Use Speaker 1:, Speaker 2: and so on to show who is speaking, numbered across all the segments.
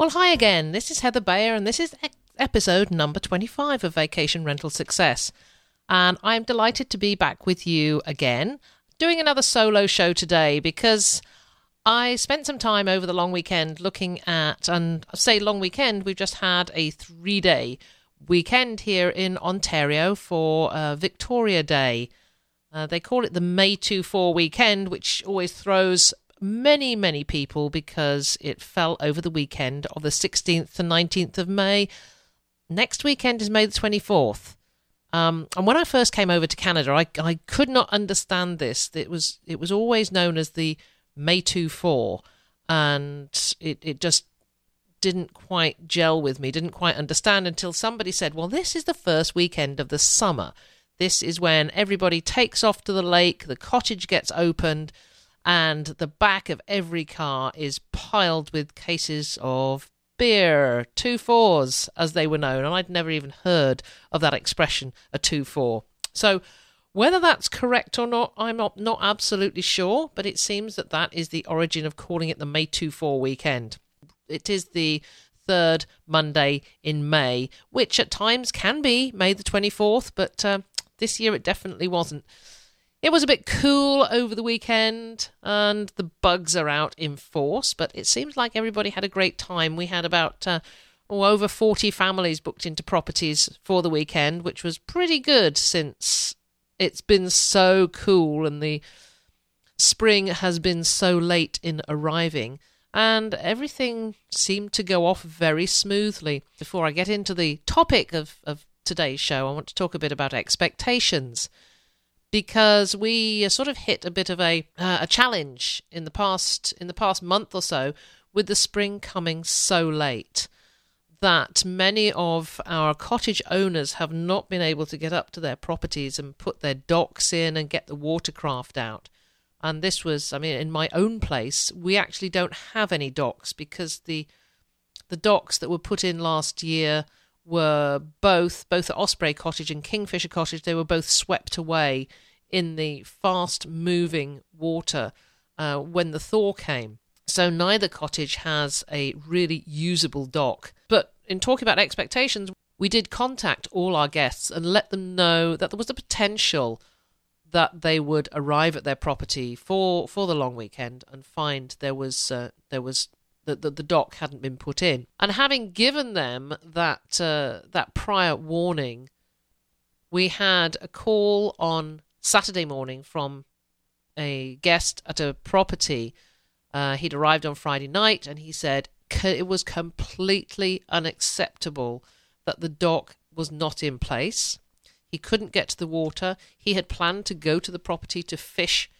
Speaker 1: Well, hi again. This is Heather Bayer, and this is episode number 25 of Vacation Rental Success. And I'm delighted to be back with you again, doing another solo show today because I spent some time over the long weekend looking at, and I say long weekend, we've just had a three day weekend here in Ontario for uh, Victoria Day. Uh, they call it the May 2 4 weekend, which always throws many, many people because it fell over the weekend of the 16th to 19th of May. Next weekend is May the 24th. Um, and when I first came over to Canada, I, I could not understand this. It was it was always known as the May 2 4, and it, it just didn't quite gel with me, didn't quite understand until somebody said, Well, this is the first weekend of the summer. This is when everybody takes off to the lake, the cottage gets opened, and the back of every car is piled with cases of beer, two fours, as they were known. And I'd never even heard of that expression, a two four. So, whether that's correct or not, I'm not, not absolutely sure, but it seems that that is the origin of calling it the May 2 4 weekend. It is the third Monday in May, which at times can be May the 24th, but uh, this year it definitely wasn't. It was a bit cool over the weekend, and the bugs are out in force, but it seems like everybody had a great time. We had about uh, oh, over 40 families booked into properties for the weekend, which was pretty good since it's been so cool and the spring has been so late in arriving. And everything seemed to go off very smoothly. Before I get into the topic of, of today's show, I want to talk a bit about expectations because we sort of hit a bit of a uh, a challenge in the past in the past month or so with the spring coming so late that many of our cottage owners have not been able to get up to their properties and put their docks in and get the watercraft out. And this was, I mean, in my own place, we actually don't have any docks because the the docks that were put in last year were both both at Osprey Cottage and Kingfisher Cottage. They were both swept away in the fast moving water uh, when the thaw came. So neither cottage has a really usable dock. But in talking about expectations, we did contact all our guests and let them know that there was a potential that they would arrive at their property for, for the long weekend and find there was uh, there was that the, the dock hadn't been put in. And having given them that uh, that prior warning, we had a call on Saturday morning from a guest at a property. Uh, he'd arrived on Friday night and he said it was completely unacceptable that the dock was not in place. He couldn't get to the water. He had planned to go to the property to fish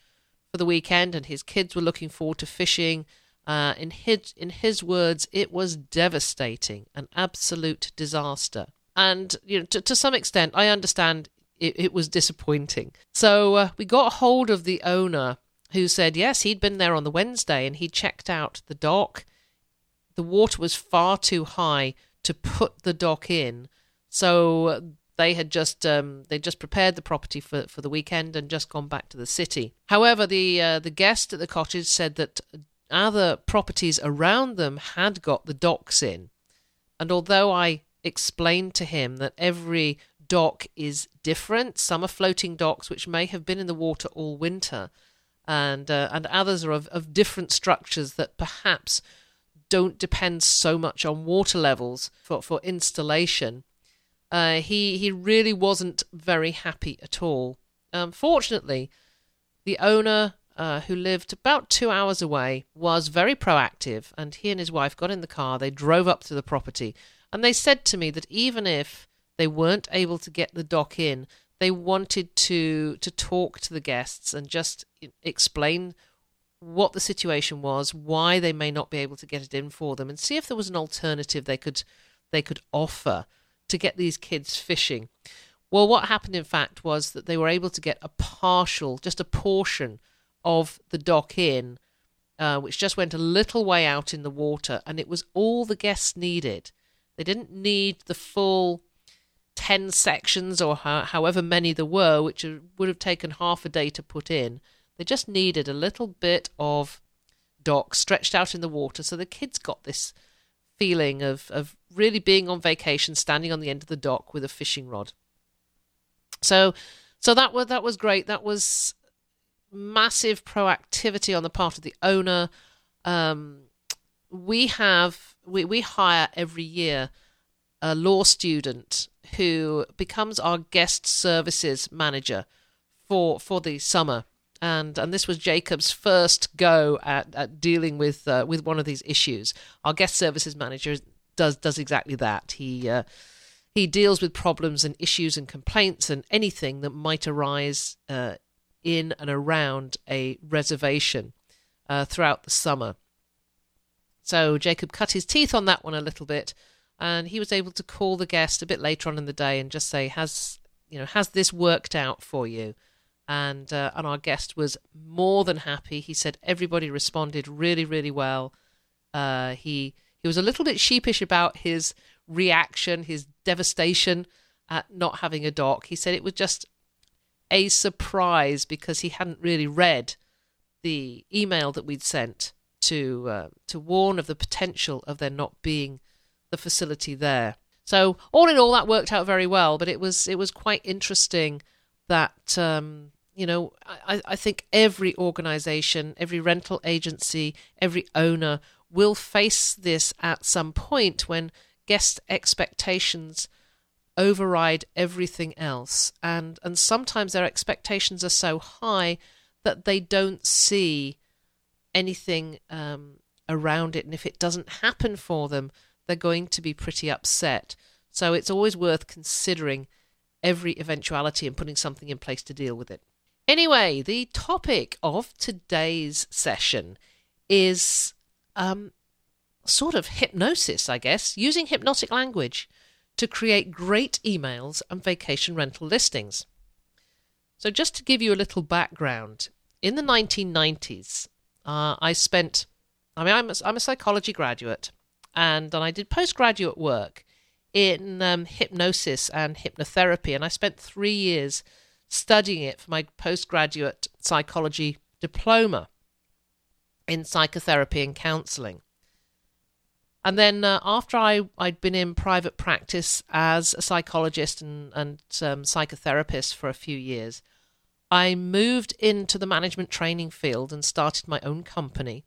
Speaker 1: for the weekend, and his kids were looking forward to fishing. Uh, in his in his words, it was devastating, an absolute disaster. And you know, to, to some extent, I understand it, it was disappointing. So uh, we got hold of the owner, who said yes, he'd been there on the Wednesday and he checked out the dock. The water was far too high to put the dock in, so they had just um, they just prepared the property for, for the weekend and just gone back to the city. However, the uh, the guest at the cottage said that other properties around them had got the docks in. And although I explained to him that every dock is different, some are floating docks which may have been in the water all winter, and uh, and others are of, of different structures that perhaps don't depend so much on water levels for, for installation. Uh, he he really wasn't very happy at all. Um, fortunately, the owner uh, who lived about two hours away, was very proactive, and he and his wife got in the car. They drove up to the property, and they said to me that even if they weren't able to get the dock in, they wanted to to talk to the guests and just explain what the situation was, why they may not be able to get it in for them, and see if there was an alternative they could they could offer to get these kids fishing. Well, what happened, in fact, was that they were able to get a partial, just a portion of the dock in, uh, which just went a little way out in the water, and it was all the guests needed. They didn't need the full 10 sections or ho- however many there were, which would have taken half a day to put in. They just needed a little bit of dock stretched out in the water so the kids got this feeling of, of really being on vacation, standing on the end of the dock with a fishing rod. So, so that was that was great. That was massive proactivity on the part of the owner. Um, we have we, we hire every year a law student who becomes our guest services manager for for the summer and and this was Jacob's first go at, at dealing with uh, with one of these issues. Our guest services manager does does exactly that. He uh, he deals with problems and issues and complaints and anything that might arise uh, in and around a reservation uh, throughout the summer. So Jacob cut his teeth on that one a little bit, and he was able to call the guest a bit later on in the day and just say, "Has you know has this worked out for you?" and uh, and our guest was more than happy. He said everybody responded really, really well. Uh, he he was a little bit sheepish about his reaction, his devastation at not having a dock. He said it was just a surprise because he hadn't really read the email that we'd sent to uh, to warn of the potential of there not being the facility there. So all in all, that worked out very well. But it was it was quite interesting that um, you know, I, I think every organization, every rental agency, every owner will face this at some point when guest expectations override everything else. And, and sometimes their expectations are so high that they don't see anything um, around it. And if it doesn't happen for them, they're going to be pretty upset. So it's always worth considering every eventuality and putting something in place to deal with it. Anyway, the topic of today's session is um, sort of hypnosis, I guess, using hypnotic language to create great emails and vacation rental listings. So, just to give you a little background, in the 1990s, uh, I spent, I mean, I'm a, I'm a psychology graduate, and, and I did postgraduate work in um, hypnosis and hypnotherapy, and I spent three years studying it for my postgraduate psychology diploma in psychotherapy and counselling. And then uh, after I, I'd been in private practice as a psychologist and, and um, psychotherapist for a few years, I moved into the management training field and started my own company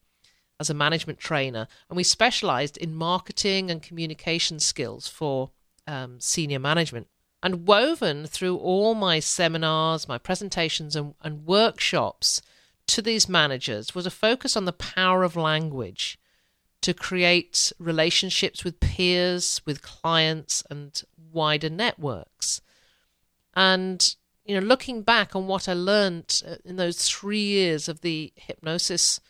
Speaker 1: as a management trainer. And we specialized in marketing and communication skills for um, senior management. And woven through all my seminars, my presentations, and, and workshops to these managers was a focus on the power of language to create relationships with peers, with clients, and wider networks. And you know, looking back on what I learned uh, in those three years of the hypnosis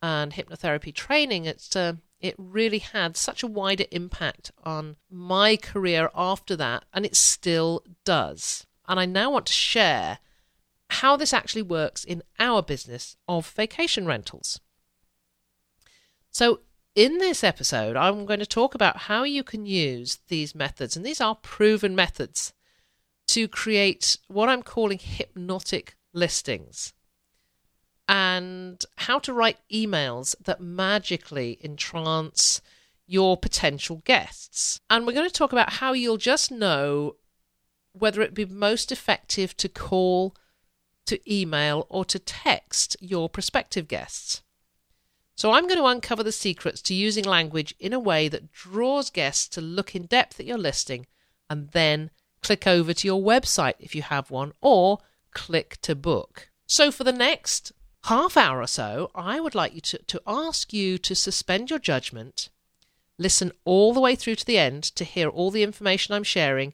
Speaker 1: and hypnotherapy training, it's uh, it really had such a wider impact on my career after that, and it still does. And I now want to share how this actually works in our business of vacation rentals. So, in this episode, I'm going to talk about how you can use these methods, and these are proven methods, to create what I'm calling hypnotic listings and how to write emails that magically entrance your potential guests. And we're going to talk about how you'll just know whether it be most effective to call, to email, or to text your prospective guests. So, I'm going to uncover the secrets to using language in a way that draws guests to look in depth at your listing and then click over to your website if you have one, or click to book. So, for the next half hour or so, I would like you to, to ask you to suspend your judgment, listen all the way through to the end to hear all the information I'm sharing,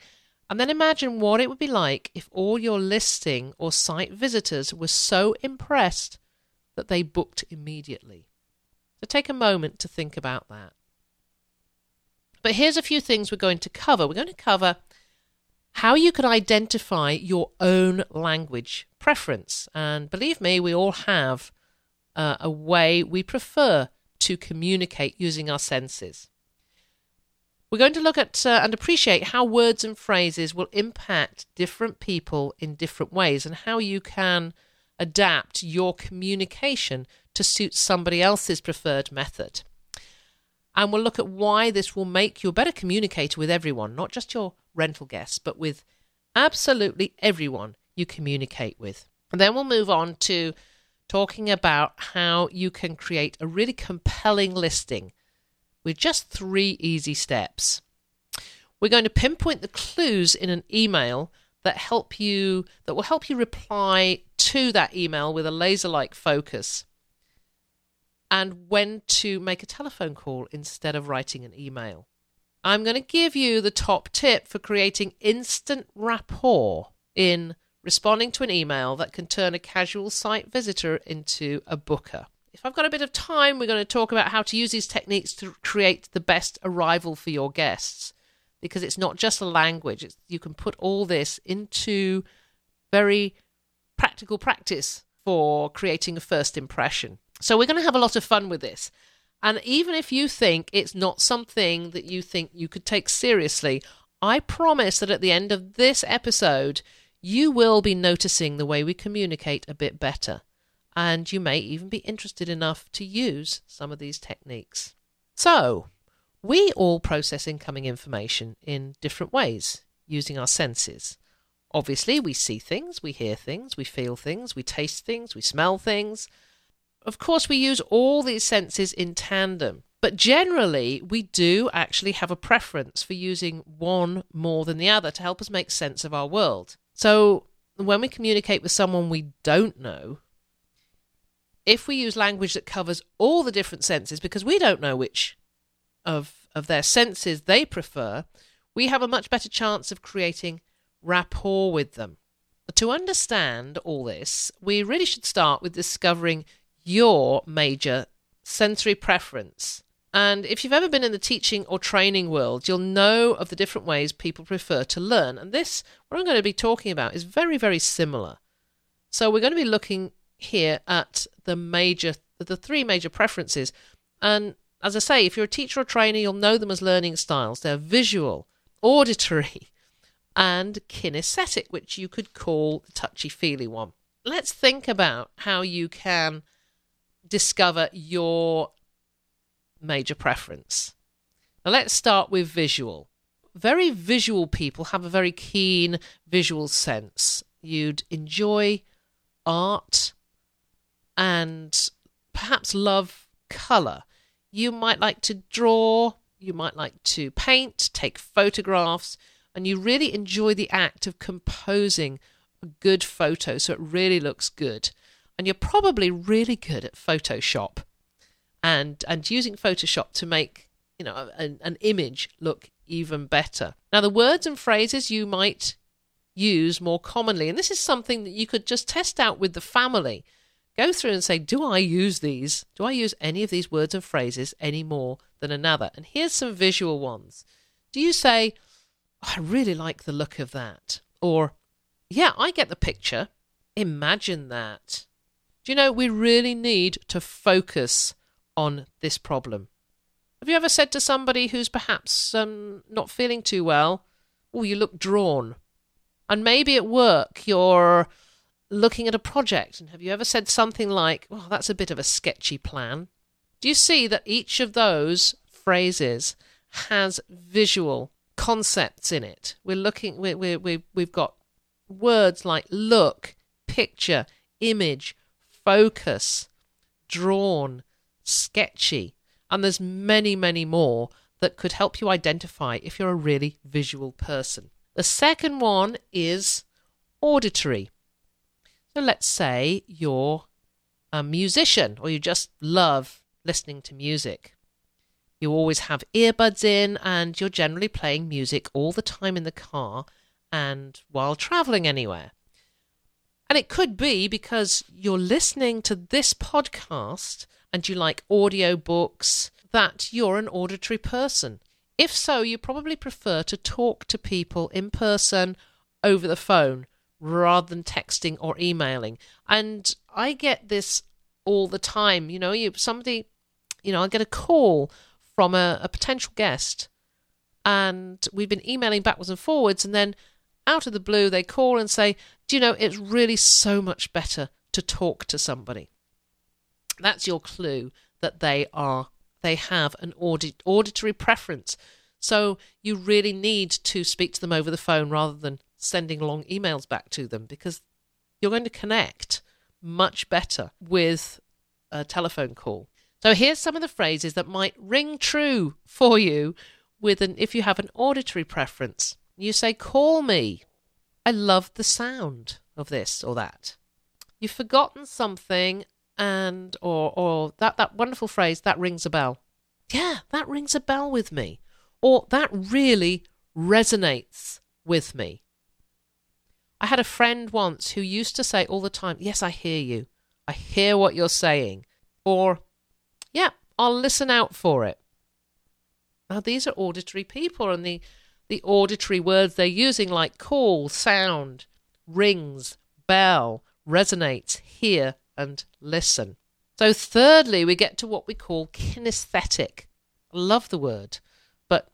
Speaker 1: and then imagine what it would be like if all your listing or site visitors were so impressed that they booked immediately. So take a moment to think about that. But here's a few things we're going to cover. We're going to cover how you can identify your own language preference. And believe me, we all have uh, a way we prefer to communicate using our senses. We're going to look at uh, and appreciate how words and phrases will impact different people in different ways and how you can adapt your communication to suit somebody else's preferred method. And we'll look at why this will make you a better communicator with everyone, not just your rental guests, but with absolutely everyone you communicate with. And then we'll move on to talking about how you can create a really compelling listing with just three easy steps. We're going to pinpoint the clues in an email that help you that will help you reply to that email with a laser-like focus and when to make a telephone call instead of writing an email. I'm going to give you the top tip for creating instant rapport in responding to an email that can turn a casual site visitor into a booker. If I've got a bit of time, we're going to talk about how to use these techniques to create the best arrival for your guests because it's not just a language, it's, you can put all this into very practical practice for creating a first impression. So we're going to have a lot of fun with this. And even if you think it's not something that you think you could take seriously, I promise that at the end of this episode, you will be noticing the way we communicate a bit better. And you may even be interested enough to use some of these techniques. So, we all process incoming information in different ways using our senses. Obviously, we see things, we hear things, we feel things, we taste things, we smell things. Of course, we use all these senses in tandem, but generally, we do actually have a preference for using one more than the other to help us make sense of our world. So, when we communicate with someone we don't know, if we use language that covers all the different senses, because we don't know which of, of their senses they prefer, we have a much better chance of creating rapport with them. To understand all this, we really should start with discovering your major sensory preference. And if you've ever been in the teaching or training world, you'll know of the different ways people prefer to learn. And this, what I'm going to be talking about, is very, very similar. So we're going to be looking here at the major, the three major preferences. And as I say, if you're a teacher or trainer, you'll know them as learning styles. They're visual, auditory, and kinesthetic, which you could call the touchy feely one. Let's think about how you can discover your major preference. Now, let's start with visual. Very visual people have a very keen visual sense. You'd enjoy art and perhaps love colour. You might like to draw, you might like to paint, take photographs, and you really enjoy the act of composing a good photo so it really looks good and you're probably really good at Photoshop and and using Photoshop to make you know an, an image look even better. Now the words and phrases you might use more commonly, and this is something that you could just test out with the family. Go through and say, do I use these? Do I use any of these words and phrases any more than another? And here's some visual ones. Do you say, I really like the look of that? Or, yeah, I get the picture. Imagine that. You know, we really need to focus on this problem. Have you ever said to somebody who's perhaps um, not feeling too well, oh, you look drawn? And maybe at work you're looking at a project, and have you ever said something like, oh, that's a bit of a sketchy plan? Do you see that each of those phrases has visual concepts in it? We're looking, we we we've got words like look, picture, image, focus, drawn, sketchy, and there's many, many more that could help you identify if you're a really visual person. The second one is auditory. So let's say you're a musician or you just love listening to music. You always have earbuds in and you're generally playing music all the time in the car and while traveling anywhere. And it could be because you're listening to this podcast and you like audio books that you're an auditory person. If so, you probably prefer to talk to people in person over the phone rather than texting or emailing. And I get this all the time. You know, you somebody, you know, I get a call from a, a potential guest, and we've been emailing backwards and forwards, and then out of the blue they call and say, "Do you know, it's really so much better to talk to somebody." That's your clue that they are they have an audit, auditory preference. So you really need to speak to them over the phone rather than sending long emails back to them because you're going to connect much better with a telephone call. So here's some of the phrases that might ring true for you with an if you have an auditory preference. You say call me. I love the sound of this or that. You've forgotten something and or or that that wonderful phrase that rings a bell. Yeah, that rings a bell with me. Or that really resonates with me. I had a friend once who used to say all the time, Yes, I hear you. I hear what you're saying. Or, Yeah, I'll listen out for it. Now, these are auditory people, and the, the auditory words they're using, like call, sound, rings, bell, resonates, hear, and listen. So, thirdly, we get to what we call kinesthetic. I love the word, but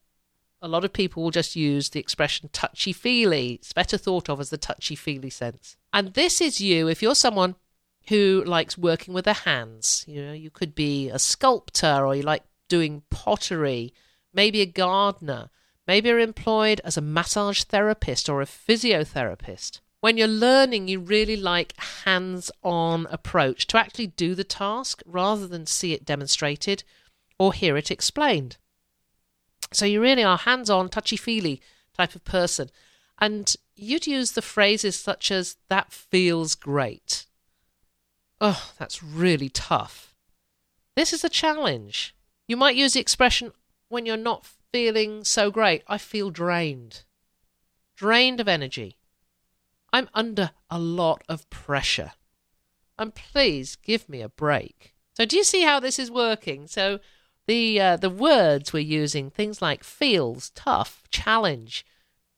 Speaker 1: a lot of people will just use the expression touchy feely. It's better thought of as the touchy feely sense. And this is you if you're someone who likes working with their hands. You know, you could be a sculptor or you like doing pottery, maybe a gardener, maybe you're employed as a massage therapist or a physiotherapist when you're learning, you really like hands on approach to actually do the task rather than see it demonstrated or hear it explained. So you really are hands on, touchy feely type of person. And you'd use the phrases such as, that feels great. Oh, that's really tough. This is a challenge. You might use the expression when you're not feeling so great, I feel drained. Drained of energy. I'm under a lot of pressure. And please give me a break. So do you see how this is working? So the uh, the words we're using things like feels, tough, challenge,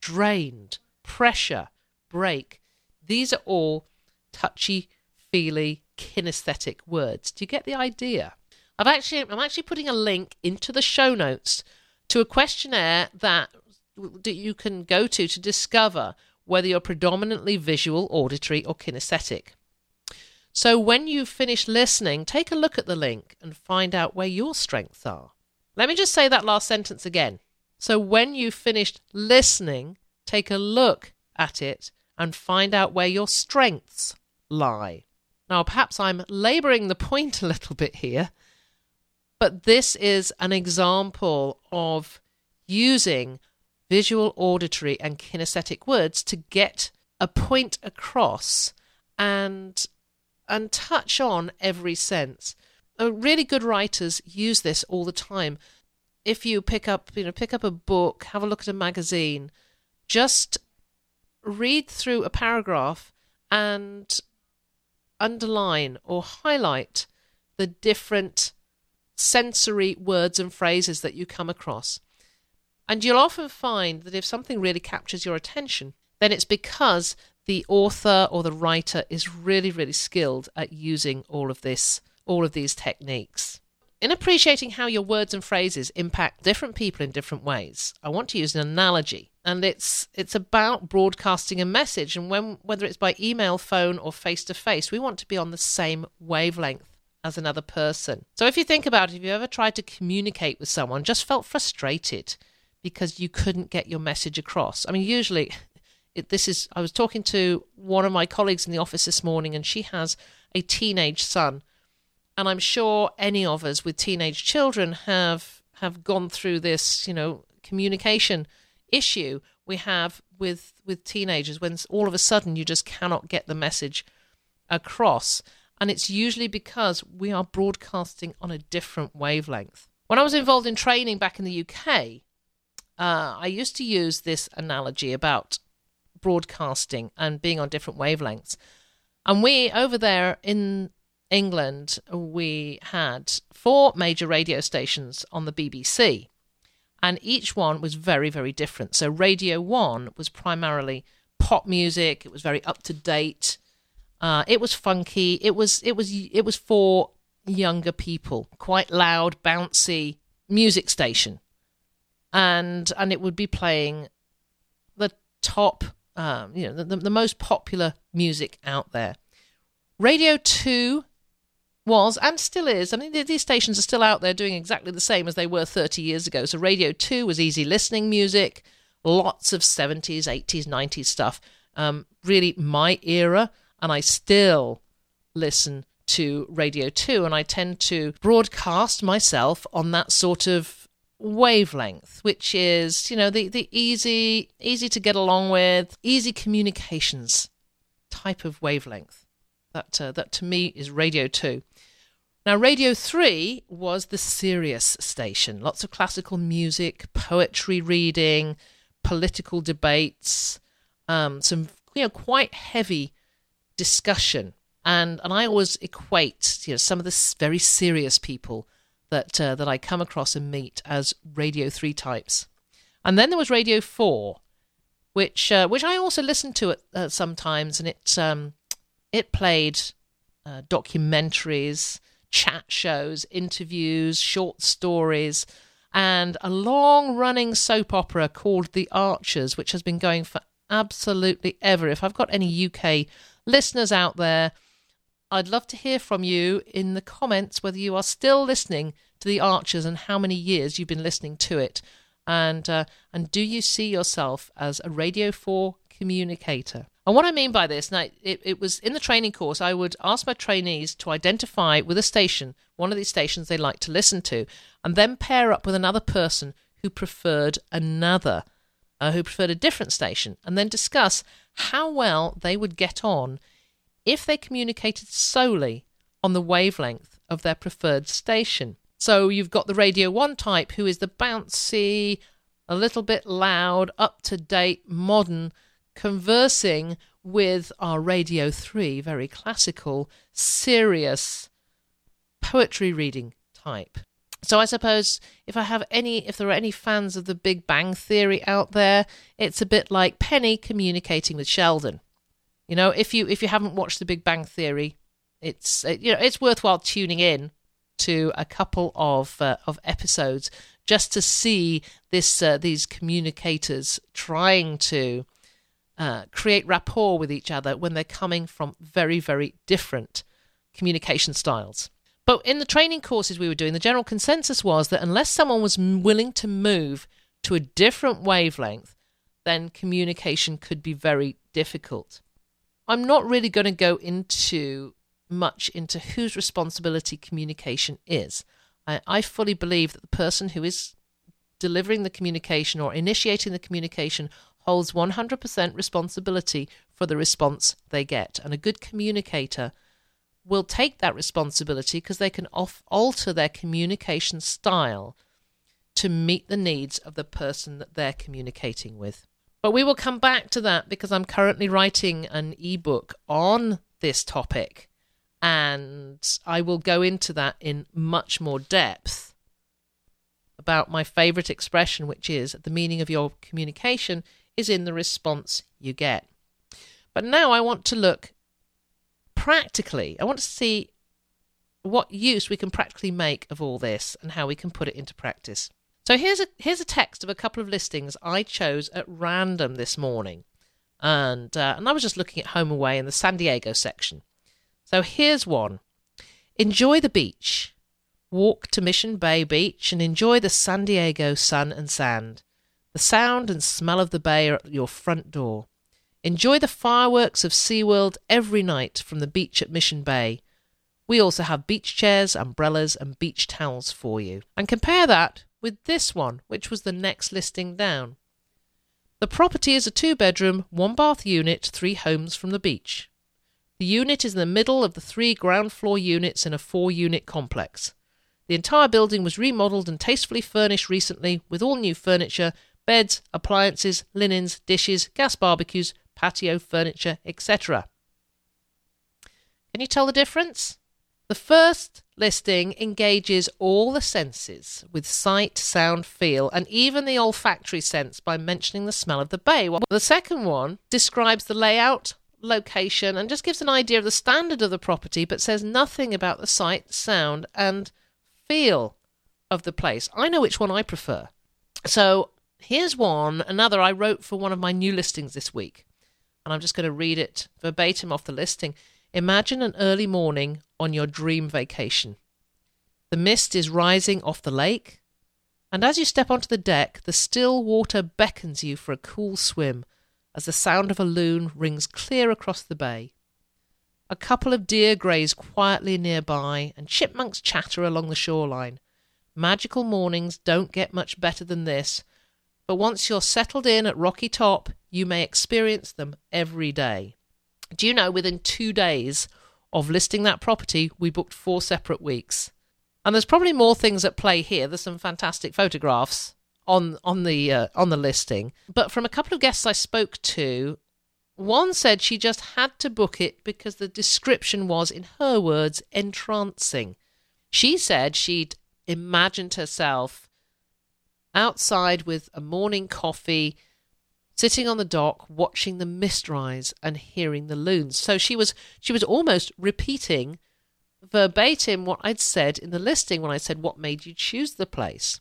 Speaker 1: drained, pressure, break. These are all touchy, feely, kinesthetic words. Do you get the idea? I've actually I'm actually putting a link into the show notes to a questionnaire that that you can go to to discover whether you're predominantly visual, auditory, or kinesthetic. So when you've finished listening, take a look at the link and find out where your strengths are. Let me just say that last sentence again. So when you've finished listening, take a look at it and find out where your strengths lie. Now, perhaps I'm labouring the point a little bit here, but this is an example of using visual, auditory, and kinesthetic words to get a point across and and touch on every sense. Uh, really good writers use this all the time. If you pick up, you know, pick up a book, have a look at a magazine, just read through a paragraph and underline or highlight the different sensory words and phrases that you come across. And you'll often find that if something really captures your attention, then it's because the author or the writer is really, really skilled at using all of this, all of these techniques. In appreciating how your words and phrases impact different people in different ways, I want to use an analogy, and it's it's about broadcasting a message. And when whether it's by email, phone, or face to face, we want to be on the same wavelength as another person. So if you think about it, if you ever tried to communicate with someone, just felt frustrated, because you couldn't get your message across. I mean, usually, it, this is. I was talking to one of my colleagues in the office this morning, and she has a teenage son, and I'm sure any of us with teenage children have have gone through this, you know, communication issue we have with with teenagers when all of a sudden you just cannot get the message across and it's usually because we are broadcasting on a different wavelength when i was involved in training back in the UK uh, I used to use this analogy about broadcasting and being on different wavelengths. And we, over there in England, we had four major radio stations on the BBC. and each one was very, very different. So Radio 1 was primarily pop music, it was very up to date. Uh, it was funky. It was it was it was for younger people. Quite loud, bouncy music station, and and it would be playing the top, um, you know, the, the most popular music out there. Radio Two was and still is. I mean, these stations are still out there doing exactly the same as they were 30 years ago. So Radio 2 was easy listening music, lots of 70s, 80s, 90s stuff. Um, really my era, and I still listen to Radio 2, and I tend to broadcast myself on that sort of wavelength, which is, you know, the, the easy, easy to get along with, easy communications type of wavelength. That, uh, that to me is Radio 2. Now, Radio 3 was the serious station. Lots of classical music, poetry reading, political debates, um, some you know quite heavy discussion. And and I always equate you know some of the very serious people that uh, that I come across and meet as Radio 3 types. And then there was Radio 4, which uh, which I also listened to it uh, sometimes, and it um, it played uh, documentaries chat shows, interviews, short stories, and a long running soap opera called The Archers, which has been going for absolutely ever. If I've got any UK listeners out there, I'd love to hear from you in the comments whether you are still listening to The Archers and how many years you've been listening to it. And, uh, and do you see yourself as a Radio 4 communicator? And what I mean by this, now it, it was in the training course, I would ask my trainees to identify with a station, one of these stations they like to listen to, and then pair up with another person who preferred another, uh, who preferred a different station, and then discuss how well they would get on if they communicated solely on the wavelength of their preferred station. So you've got the Radio 1 type, who is the bouncy, a little bit loud, up to date, modern conversing with our Radio 3, very classical, serious poetry reading type. So I suppose if I have any, if there are any fans of the Big Bang Theory out there, it's a bit like Penny communicating with Sheldon. You know, if you if you haven't watched the Big Bang Theory, it's you know it's worthwhile tuning in to a couple of uh, of episodes just to see this uh, these communicators trying to uh, create rapport with each other when they're coming from very, very different communication styles. But in the training courses we were doing, the general consensus was that unless someone was willing to move to a different wavelength, then communication could be very difficult. I'm not really going to go into much into whose responsibility communication is. I, I fully believe that the person who is delivering the communication or initiating the communication holds 100% responsibility for the response they get. And a good communicator will take that responsibility because they can off- alter their communication style to meet the needs of the person that they're communicating with. But we will come back to that because I'm currently writing an ebook on this topic and I will go into that in much more depth about my favorite expression, which is the meaning of your communication is in the response you get. But now I want to look practically. I want to see what use we can practically make of all this and how we can put it into practice. So here's a here's a text of a couple of listings I chose at random this morning, and uh, and I was just looking at HomeAway in the San Diego section. So here's one: Enjoy the beach. Walk to Mission Bay Beach and enjoy the San Diego sun and sand. The sound and smell of the bay are at your front door. Enjoy the fireworks of SeaWorld every night from the beach at Mission Bay. We also have beach chairs, umbrellas, and beach towels for you. And compare that with this one, which was the next listing down. The property is a two bedroom, one bath unit, three homes from the beach. The unit is in the middle of the three ground floor units in a four unit complex. The entire building was remodelled and tastefully furnished recently with all new furniture beds, appliances, linens, dishes, gas barbecues, patio furniture, etc. Can you tell the difference? The first listing engages all the senses with sight, sound, feel, and even the olfactory sense by mentioning the smell of the bay. Well, the second one describes the layout, location, and just gives an idea of the standard of the property, but says nothing about the sight, sound, and feel of the place. I know which one I prefer. So here's one, another I wrote for one of my new listings this week. And I'm just going to read it verbatim off the listing. Imagine an early morning on your dream vacation. The mist is rising off the lake, and as you step onto the deck, the still water beckons you for a cool swim as the sound of a loon rings clear across the bay. A couple of deer graze quietly nearby, and chipmunks chatter along the shoreline. Magical mornings don't get much better than this, but once you're settled in at Rocky Top, you may experience them every day. Do you know within two days of listing that property, we booked four separate weeks? And there's probably more things at play here. There's some fantastic photographs on on the uh, on the listing, but from a couple of guests I spoke to, one said she just had to book it because the description was, in her words, entrancing. She said she'd imagined herself outside with a morning coffee, sitting on the dock, watching the mist rise and hearing the loons. So she was she was almost repeating verbatim what I'd said in the listing when I said what made you choose the place.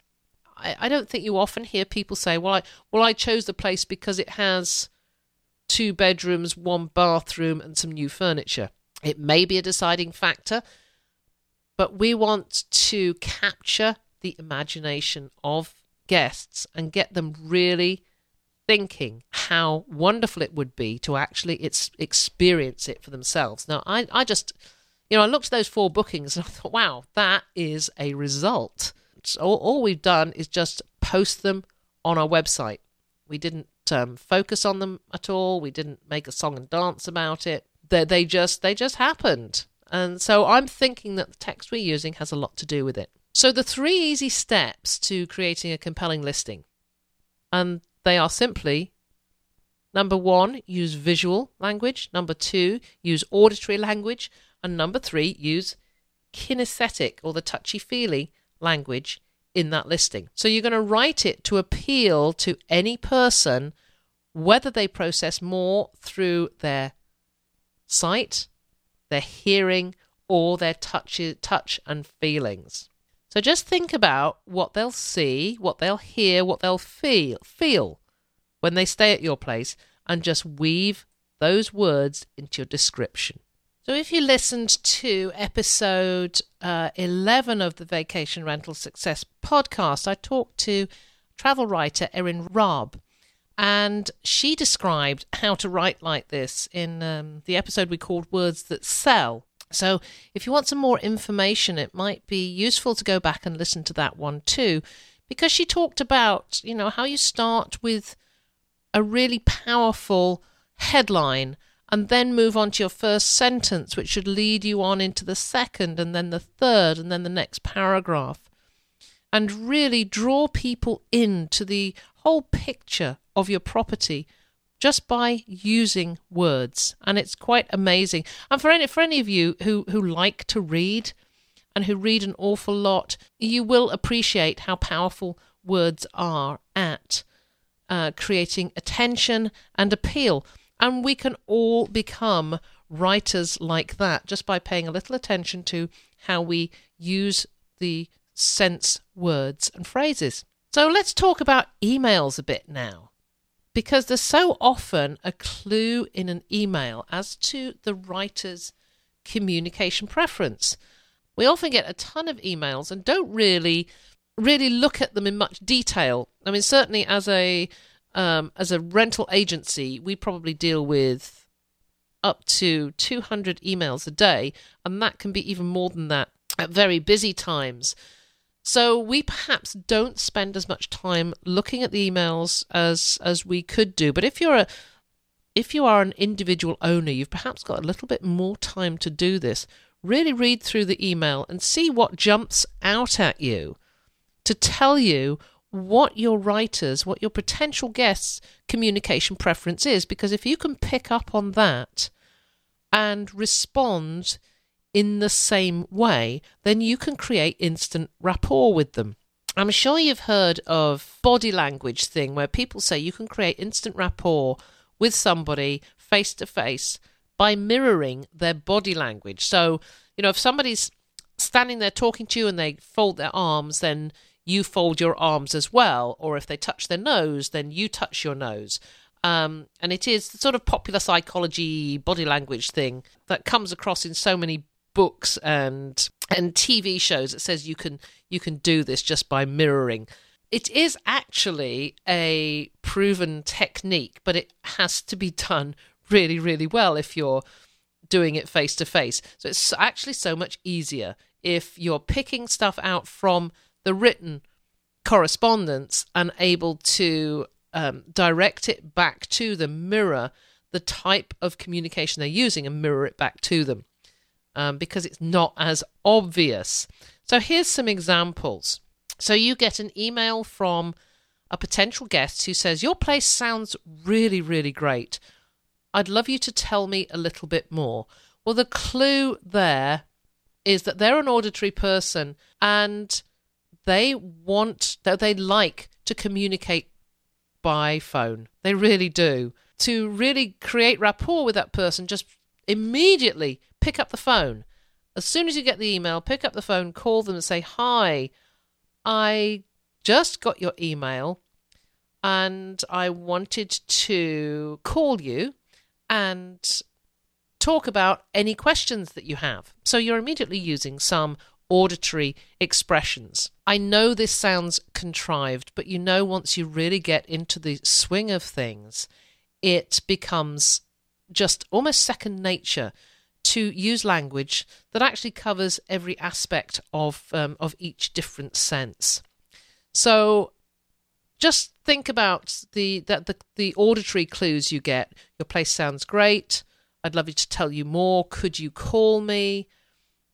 Speaker 1: I, I don't think you often hear people say, "Well, I well I chose the place because it has two bedrooms, one bathroom, and some new furniture." It may be a deciding factor, but we want to capture the imagination of guests and get them really thinking how wonderful it would be to actually it's experience it for themselves. Now, I, I just, you know, I looked at those four bookings and I thought, wow, that is a result. all, all we've done is just post them on our website. We didn't um, focus on them at all. We didn't make a song and dance about it. They, they just they just happened. And so I'm thinking that the text we're using has a lot to do with it. So the three easy steps to creating a compelling listing, and they are simply number one, use visual language, number two, use auditory language, and number three, use kinesthetic or the touchy feely language in that listing. So you're going to write it to appeal to any person, whether they process more through their sight, their hearing, or their touch, touch and feelings. So just think about what they'll see, what they'll hear, what they'll feel, feel when they stay at your place, and just weave those words into your description. So if you listened to episode uh, 11 of the Vacation Rental Success podcast, I talked to travel writer Erin Raab, and she described how to write like this in um, the episode we called Words That Sell. So, if you want some more information, it might be useful to go back and listen to that one too, because she talked about, you know, how you start with a really powerful headline and then move on to your first sentence, which should lead you on into the second and then the third and then the next paragraph. And really draw people into the whole picture of your property just by using words. And it's quite amazing. And for any for any of you who who like to read and who read an awful lot you will appreciate how powerful words are at uh, creating attention and appeal. And we can all become writers like that just by paying a little attention to how we use the sense words and phrases. So let's talk about emails a bit now, because there's so often a clue in an email as to the writer's communication preference. We often get a ton of emails and don't really really look at them in much detail. I mean, certainly as a um, as a rental agency, we probably deal with up to 200 emails a day, and that can be even more than that at very busy times. So we perhaps don't spend as much time looking at the emails as as we could do. But if you're a if you are an individual owner, you've perhaps got a little bit more time to do this. Really read through the email and see what jumps out at you to tell you what your writers, what your potential guests' communication preference is. Because if you can pick up on that and respond in the same way, then you can create instant rapport with them. I'm sure you've heard of body language thing where people say you can create instant rapport with somebody face to face by mirroring their body language. So, you know, if somebody's standing there talking to you and they fold their arms, then you fold your arms as well. Or if they touch their nose, then you touch your nose. Um, and it is the sort of popular psychology body language thing that comes across in so many books and and TV shows that says you can you can do this just by mirroring. It is actually a proven technique, but it has to be done really, really well if you're doing it face to face. So it's actually so much easier if you're picking stuff out from the written correspondence and able to um, direct it back to the mirror the type of communication they're using and mirror it back to them um, because it's not as obvious. So here's some examples. So you get an email from a potential guest who says, Your place sounds really, really great. I'd love you to tell me a little bit more. Well, the clue there is that they're an auditory person and they want, that they like to communicate by phone. They really do. To really create rapport with that person, just immediately pick up the phone. As soon as you get the email, pick up the phone, call them and say, Hi, I just got your email and I wanted to call you and talk about any questions that you have. So you're immediately using some auditory expressions. I know this sounds contrived, but you know, once you really get into the swing of things, it becomes just almost second nature to use language that actually covers every aspect of um, of each different sense. So just think about the that the, the auditory clues you get. Your place sounds great. I'd love you to tell you more. Could you call me?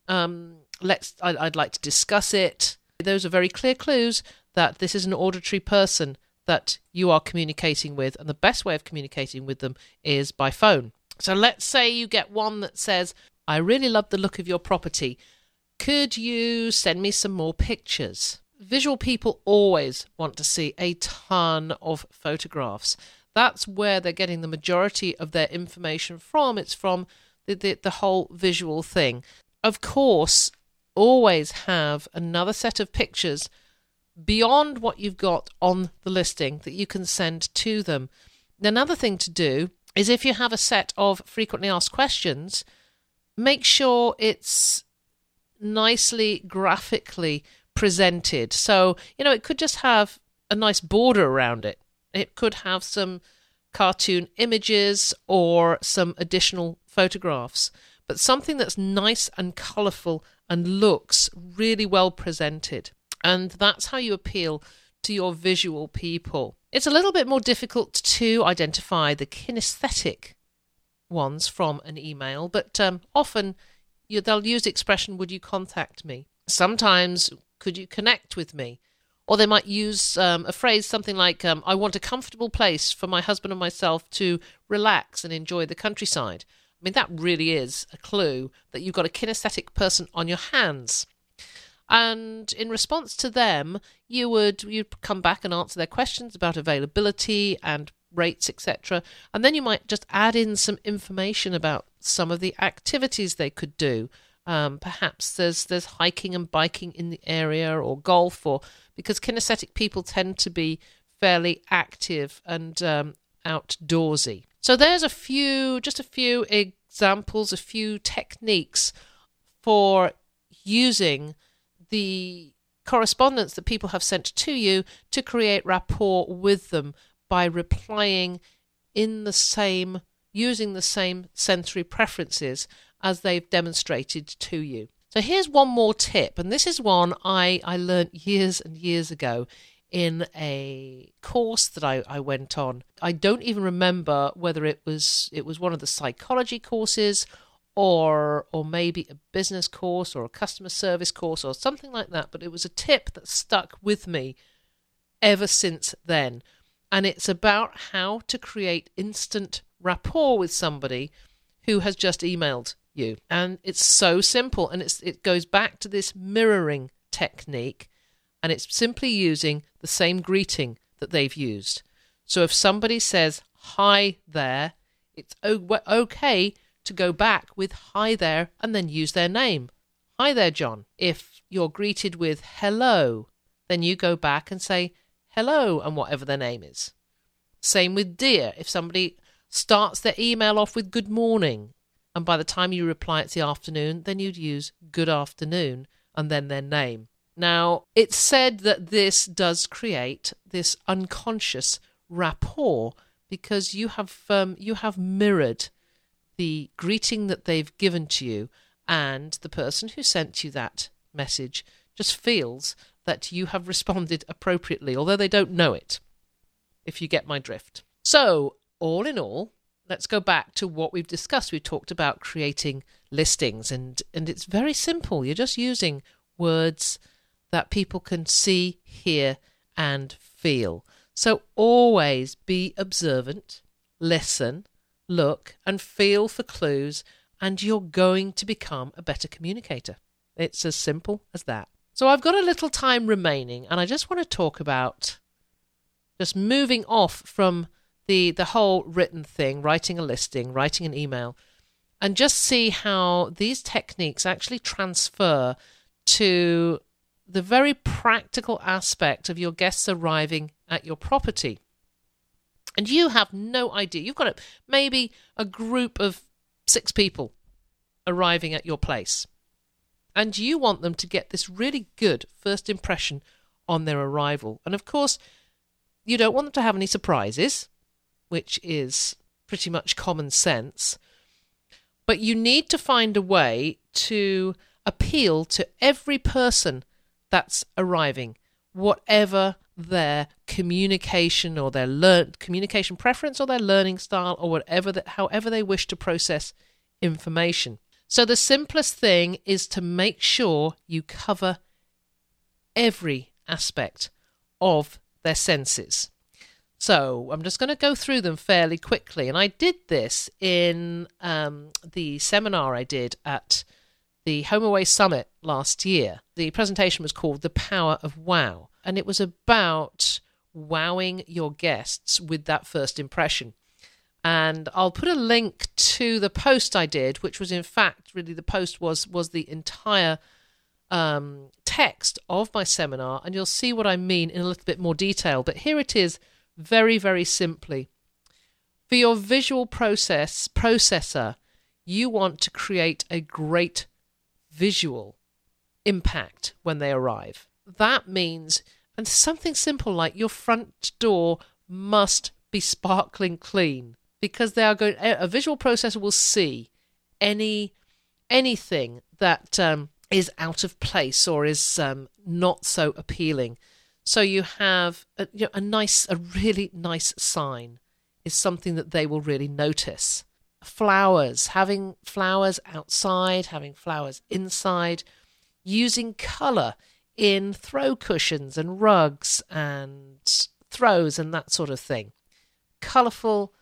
Speaker 1: Um, let's. I'd, I'd like to discuss it. Those are very clear clues that this is an auditory person that you are communicating with, and the best way of communicating with them is by phone. So let's say you get one that says, I really love the look of your property. Could you send me some more pictures? Visual people always want to see a ton of photographs. That's where they're getting the majority of their information from. It's from the, the, the whole visual thing. Of course, always have another set of pictures beyond what you've got on the listing that you can send to them. Another thing to do is if you have a set of frequently asked questions, make sure it's nicely graphically presented. So, you know, it could just have a nice border around it. It could have some cartoon images or some additional photographs, but something that's nice and colourful and looks really well presented. And that's how you appeal to your visual people. It's a little bit more difficult to identify the kinesthetic ones from an email, but um, often you, they'll use the expression, Would you contact me? Sometimes, Could you connect with me? Or they might use um, a phrase something like, um, I want a comfortable place for my husband and myself to relax and enjoy the countryside. I mean, that really is a clue that you've got a kinesthetic person on your hands and in response to them you would you'd come back and answer their questions about availability and rates etc and then you might just add in some information about some of the activities they could do. Um, perhaps there's there's hiking and biking in the area or golf or because kinesthetic people tend to be fairly active and um, outdoorsy. So there's a few just a few examples a few techniques for using the correspondence that people have sent to you to create rapport with them by replying in the same using the same sensory preferences as they've demonstrated to you. So here's one more tip, and this is one I, I learned years and years ago in a course that I, I went on. I don't even remember whether it was it was one of the psychology courses or or maybe a business course or a customer service course or something like that but it was a tip that stuck with me ever since then and it's about how to create instant rapport with somebody who has just emailed you. And it's so simple. And it's, it goes back to this mirroring technique. And it's simply using the same greeting that they've used. So if somebody says, Hi there, it's okay to go back with Hi there and then use their name. Hi there, John. If you're greeted with Hello, then you go back and say Hello and whatever their name is. Same with dear. If somebody starts their email off with good morning, and by the time you reply it's the afternoon, then you'd use good afternoon and then their name. Now, it's said that this does create this unconscious rapport because you have um, you have mirrored the greeting that they've given to you, and the person who sent you that message just feels that you have responded appropriately, although they don't know it. If you get my drift. So, all in all, let's go back to what we've discussed. We've talked about creating listings, and, and it's very simple. You're just using words that people can see, hear, and feel. So always be observant, listen, look, and feel for clues, and you're going to become a better communicator. It's as simple as that. So I've got a little time remaining, and I just want to talk about just moving off from the the whole written thing, writing a listing, writing an email, and just see how these techniques actually transfer to the very practical aspect of your guests arriving at your property. And you have no idea. You've got a, maybe a group of six people arriving at your place. And you want them to get this really good first impression on their arrival. And of course, you don't want them to have any surprises which is pretty much common sense. But you need to find a way to appeal to every person that's arriving, whatever their communication or their learn communication preference or their learning style or whatever that however they wish to process information. So the simplest thing is to make sure you cover every aspect of their senses. So I'm just going to go through them fairly quickly. And I did this in um, the seminar I did at the HomeAway Summit last year. The presentation was called The Power of Wow. And it was about wowing your guests with that first impression. And I'll put a link to the post I did, which was in fact really the post was was the entire um, text of my seminar, and you'll see what I mean in a little bit more detail. But here it is very, very simply. For your visual process processor, you want to create a great visual impact when they arrive. That means, and something simple like your front door must be sparkling clean because they are going. A visual processor will see any anything that um, is out of place or is um, not so appealing. So you have a, you know, a nice, a really nice sign is something that they will really notice. Flowers, having flowers outside, having flowers inside, using colour in throw cushions and rugs and throws and that sort of thing. Colourful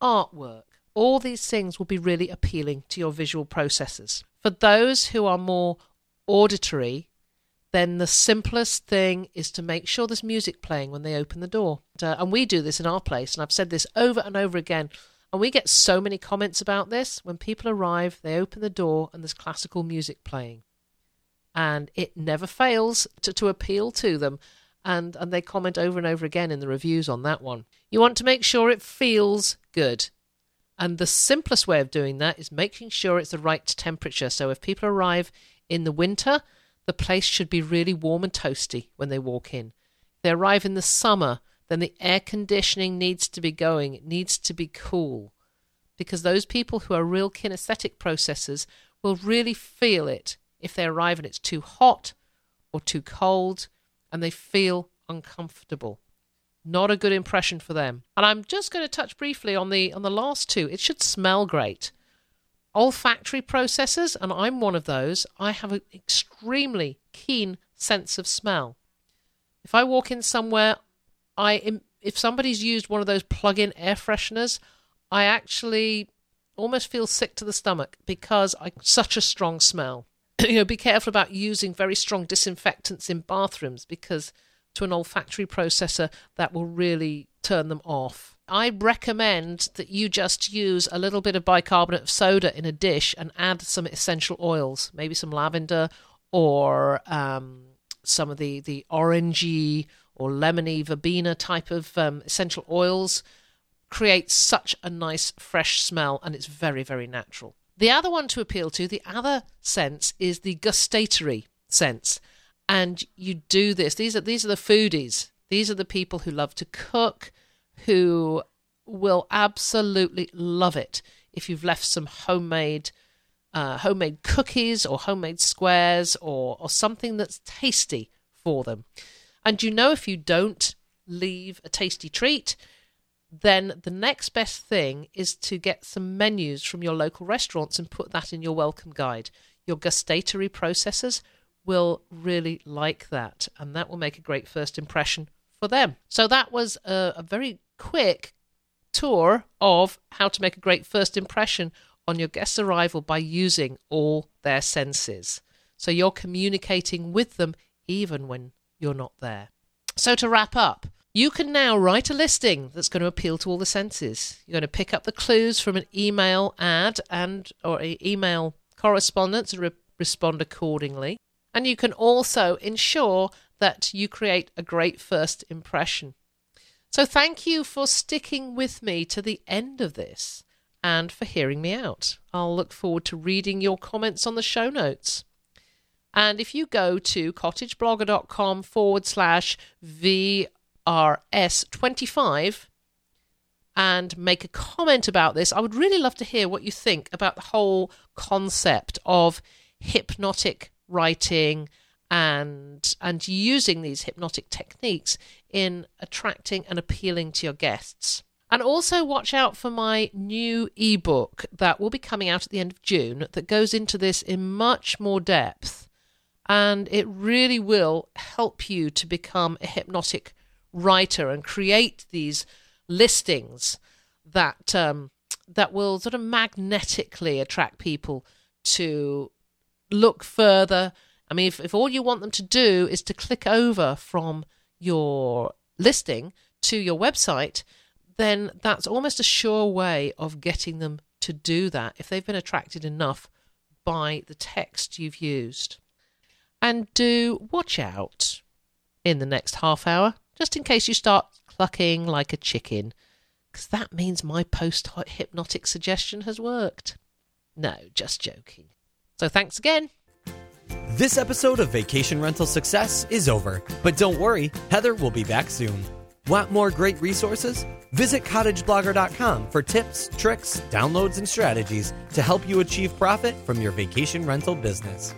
Speaker 1: artwork. All these things will be really appealing to your visual processors. For those who are more auditory then the simplest thing is to make sure there's music playing when they open the door. Uh, and we do this in our place, and I've said this over and over again. And we get so many comments about this. When people arrive, they open the door and there's classical music playing. And it never fails to, to appeal to them. And, and they comment over and over again in the reviews on that one. You want to make sure it feels good. And the simplest way of doing that is making sure it's the right temperature. So if people arrive in the winter, the place should be really warm and toasty when they walk in. If they arrive in the summer, then the air conditioning needs to be going. It needs to be cool. Because those people who are real kinesthetic processors will really feel it if they arrive and it's too hot or too cold and they feel uncomfortable. Not a good impression for them. And I'm just going to touch briefly on the on the last two. It should smell great olfactory processors, and I'm one of those, I have an extremely keen sense of smell. If I walk in somewhere, I if somebody's used one of those plug-in air fresheners, I actually almost feel sick to the stomach because I such a strong smell. you know, be careful about using very strong disinfectants in bathrooms because to an olfactory processor that will really turn them off. I recommend that you just use a little bit of bicarbonate of soda in a dish and add some essential oils, maybe some lavender or um, some of the, the orangey or lemony verbena type of um, essential oils. Creates such a nice fresh smell and it's very, very natural. The other one to appeal to, the other sense, is the gustatory sense. And you do this. These are these are the foodies. These are the people who love to cook, who will absolutely love it if you've left some homemade uh, homemade cookies or homemade squares or or something that's tasty for them. And you know if you don't leave a tasty treat, then the next best thing is to get some menus from your local restaurants and put that in your welcome guide. Your gustatory processors will really like that, and that will make a great first impression for them. So, that was a, a very quick tour of how to make a great first impression on your guest's arrival by using all their senses. So, you're communicating with them even when you're not there. So, to wrap up, you can now write a listing that's going to appeal to all the senses. You're going to pick up the clues from an email ad and or email correspondence and re- respond accordingly. And you can also ensure that you create a great first impression. So thank you for sticking with me to the end of this and for hearing me out. I'll look forward to reading your comments on the show notes. And if you go to cottageblogger.com forward slash V RS25 and make a comment about this. I would really love to hear what you think about the whole concept of hypnotic writing and and using these hypnotic techniques in attracting and appealing to your guests. And also watch out for my new ebook that will be coming out at the end of June that goes into this in much more depth and it really will help you to become a hypnotic writer and create these listings that um, that will sort of magnetically attract people to look further. I mean, if, if all you want them to do is to click over from your listing to your website, then that's almost a sure way of getting them to do that if they've been attracted enough by the text you've used. And do watch out in the next half hour just in case you start clucking like a chicken, because that means my post hypnotic suggestion has worked. No, just joking. So thanks again.
Speaker 2: This episode of Vacation Rental Success is over, but don't worry, Heather will be back soon. Want more great resources? Visit cottageblogger.com for tips, tricks, downloads, and strategies to help you achieve profit from your vacation rental business.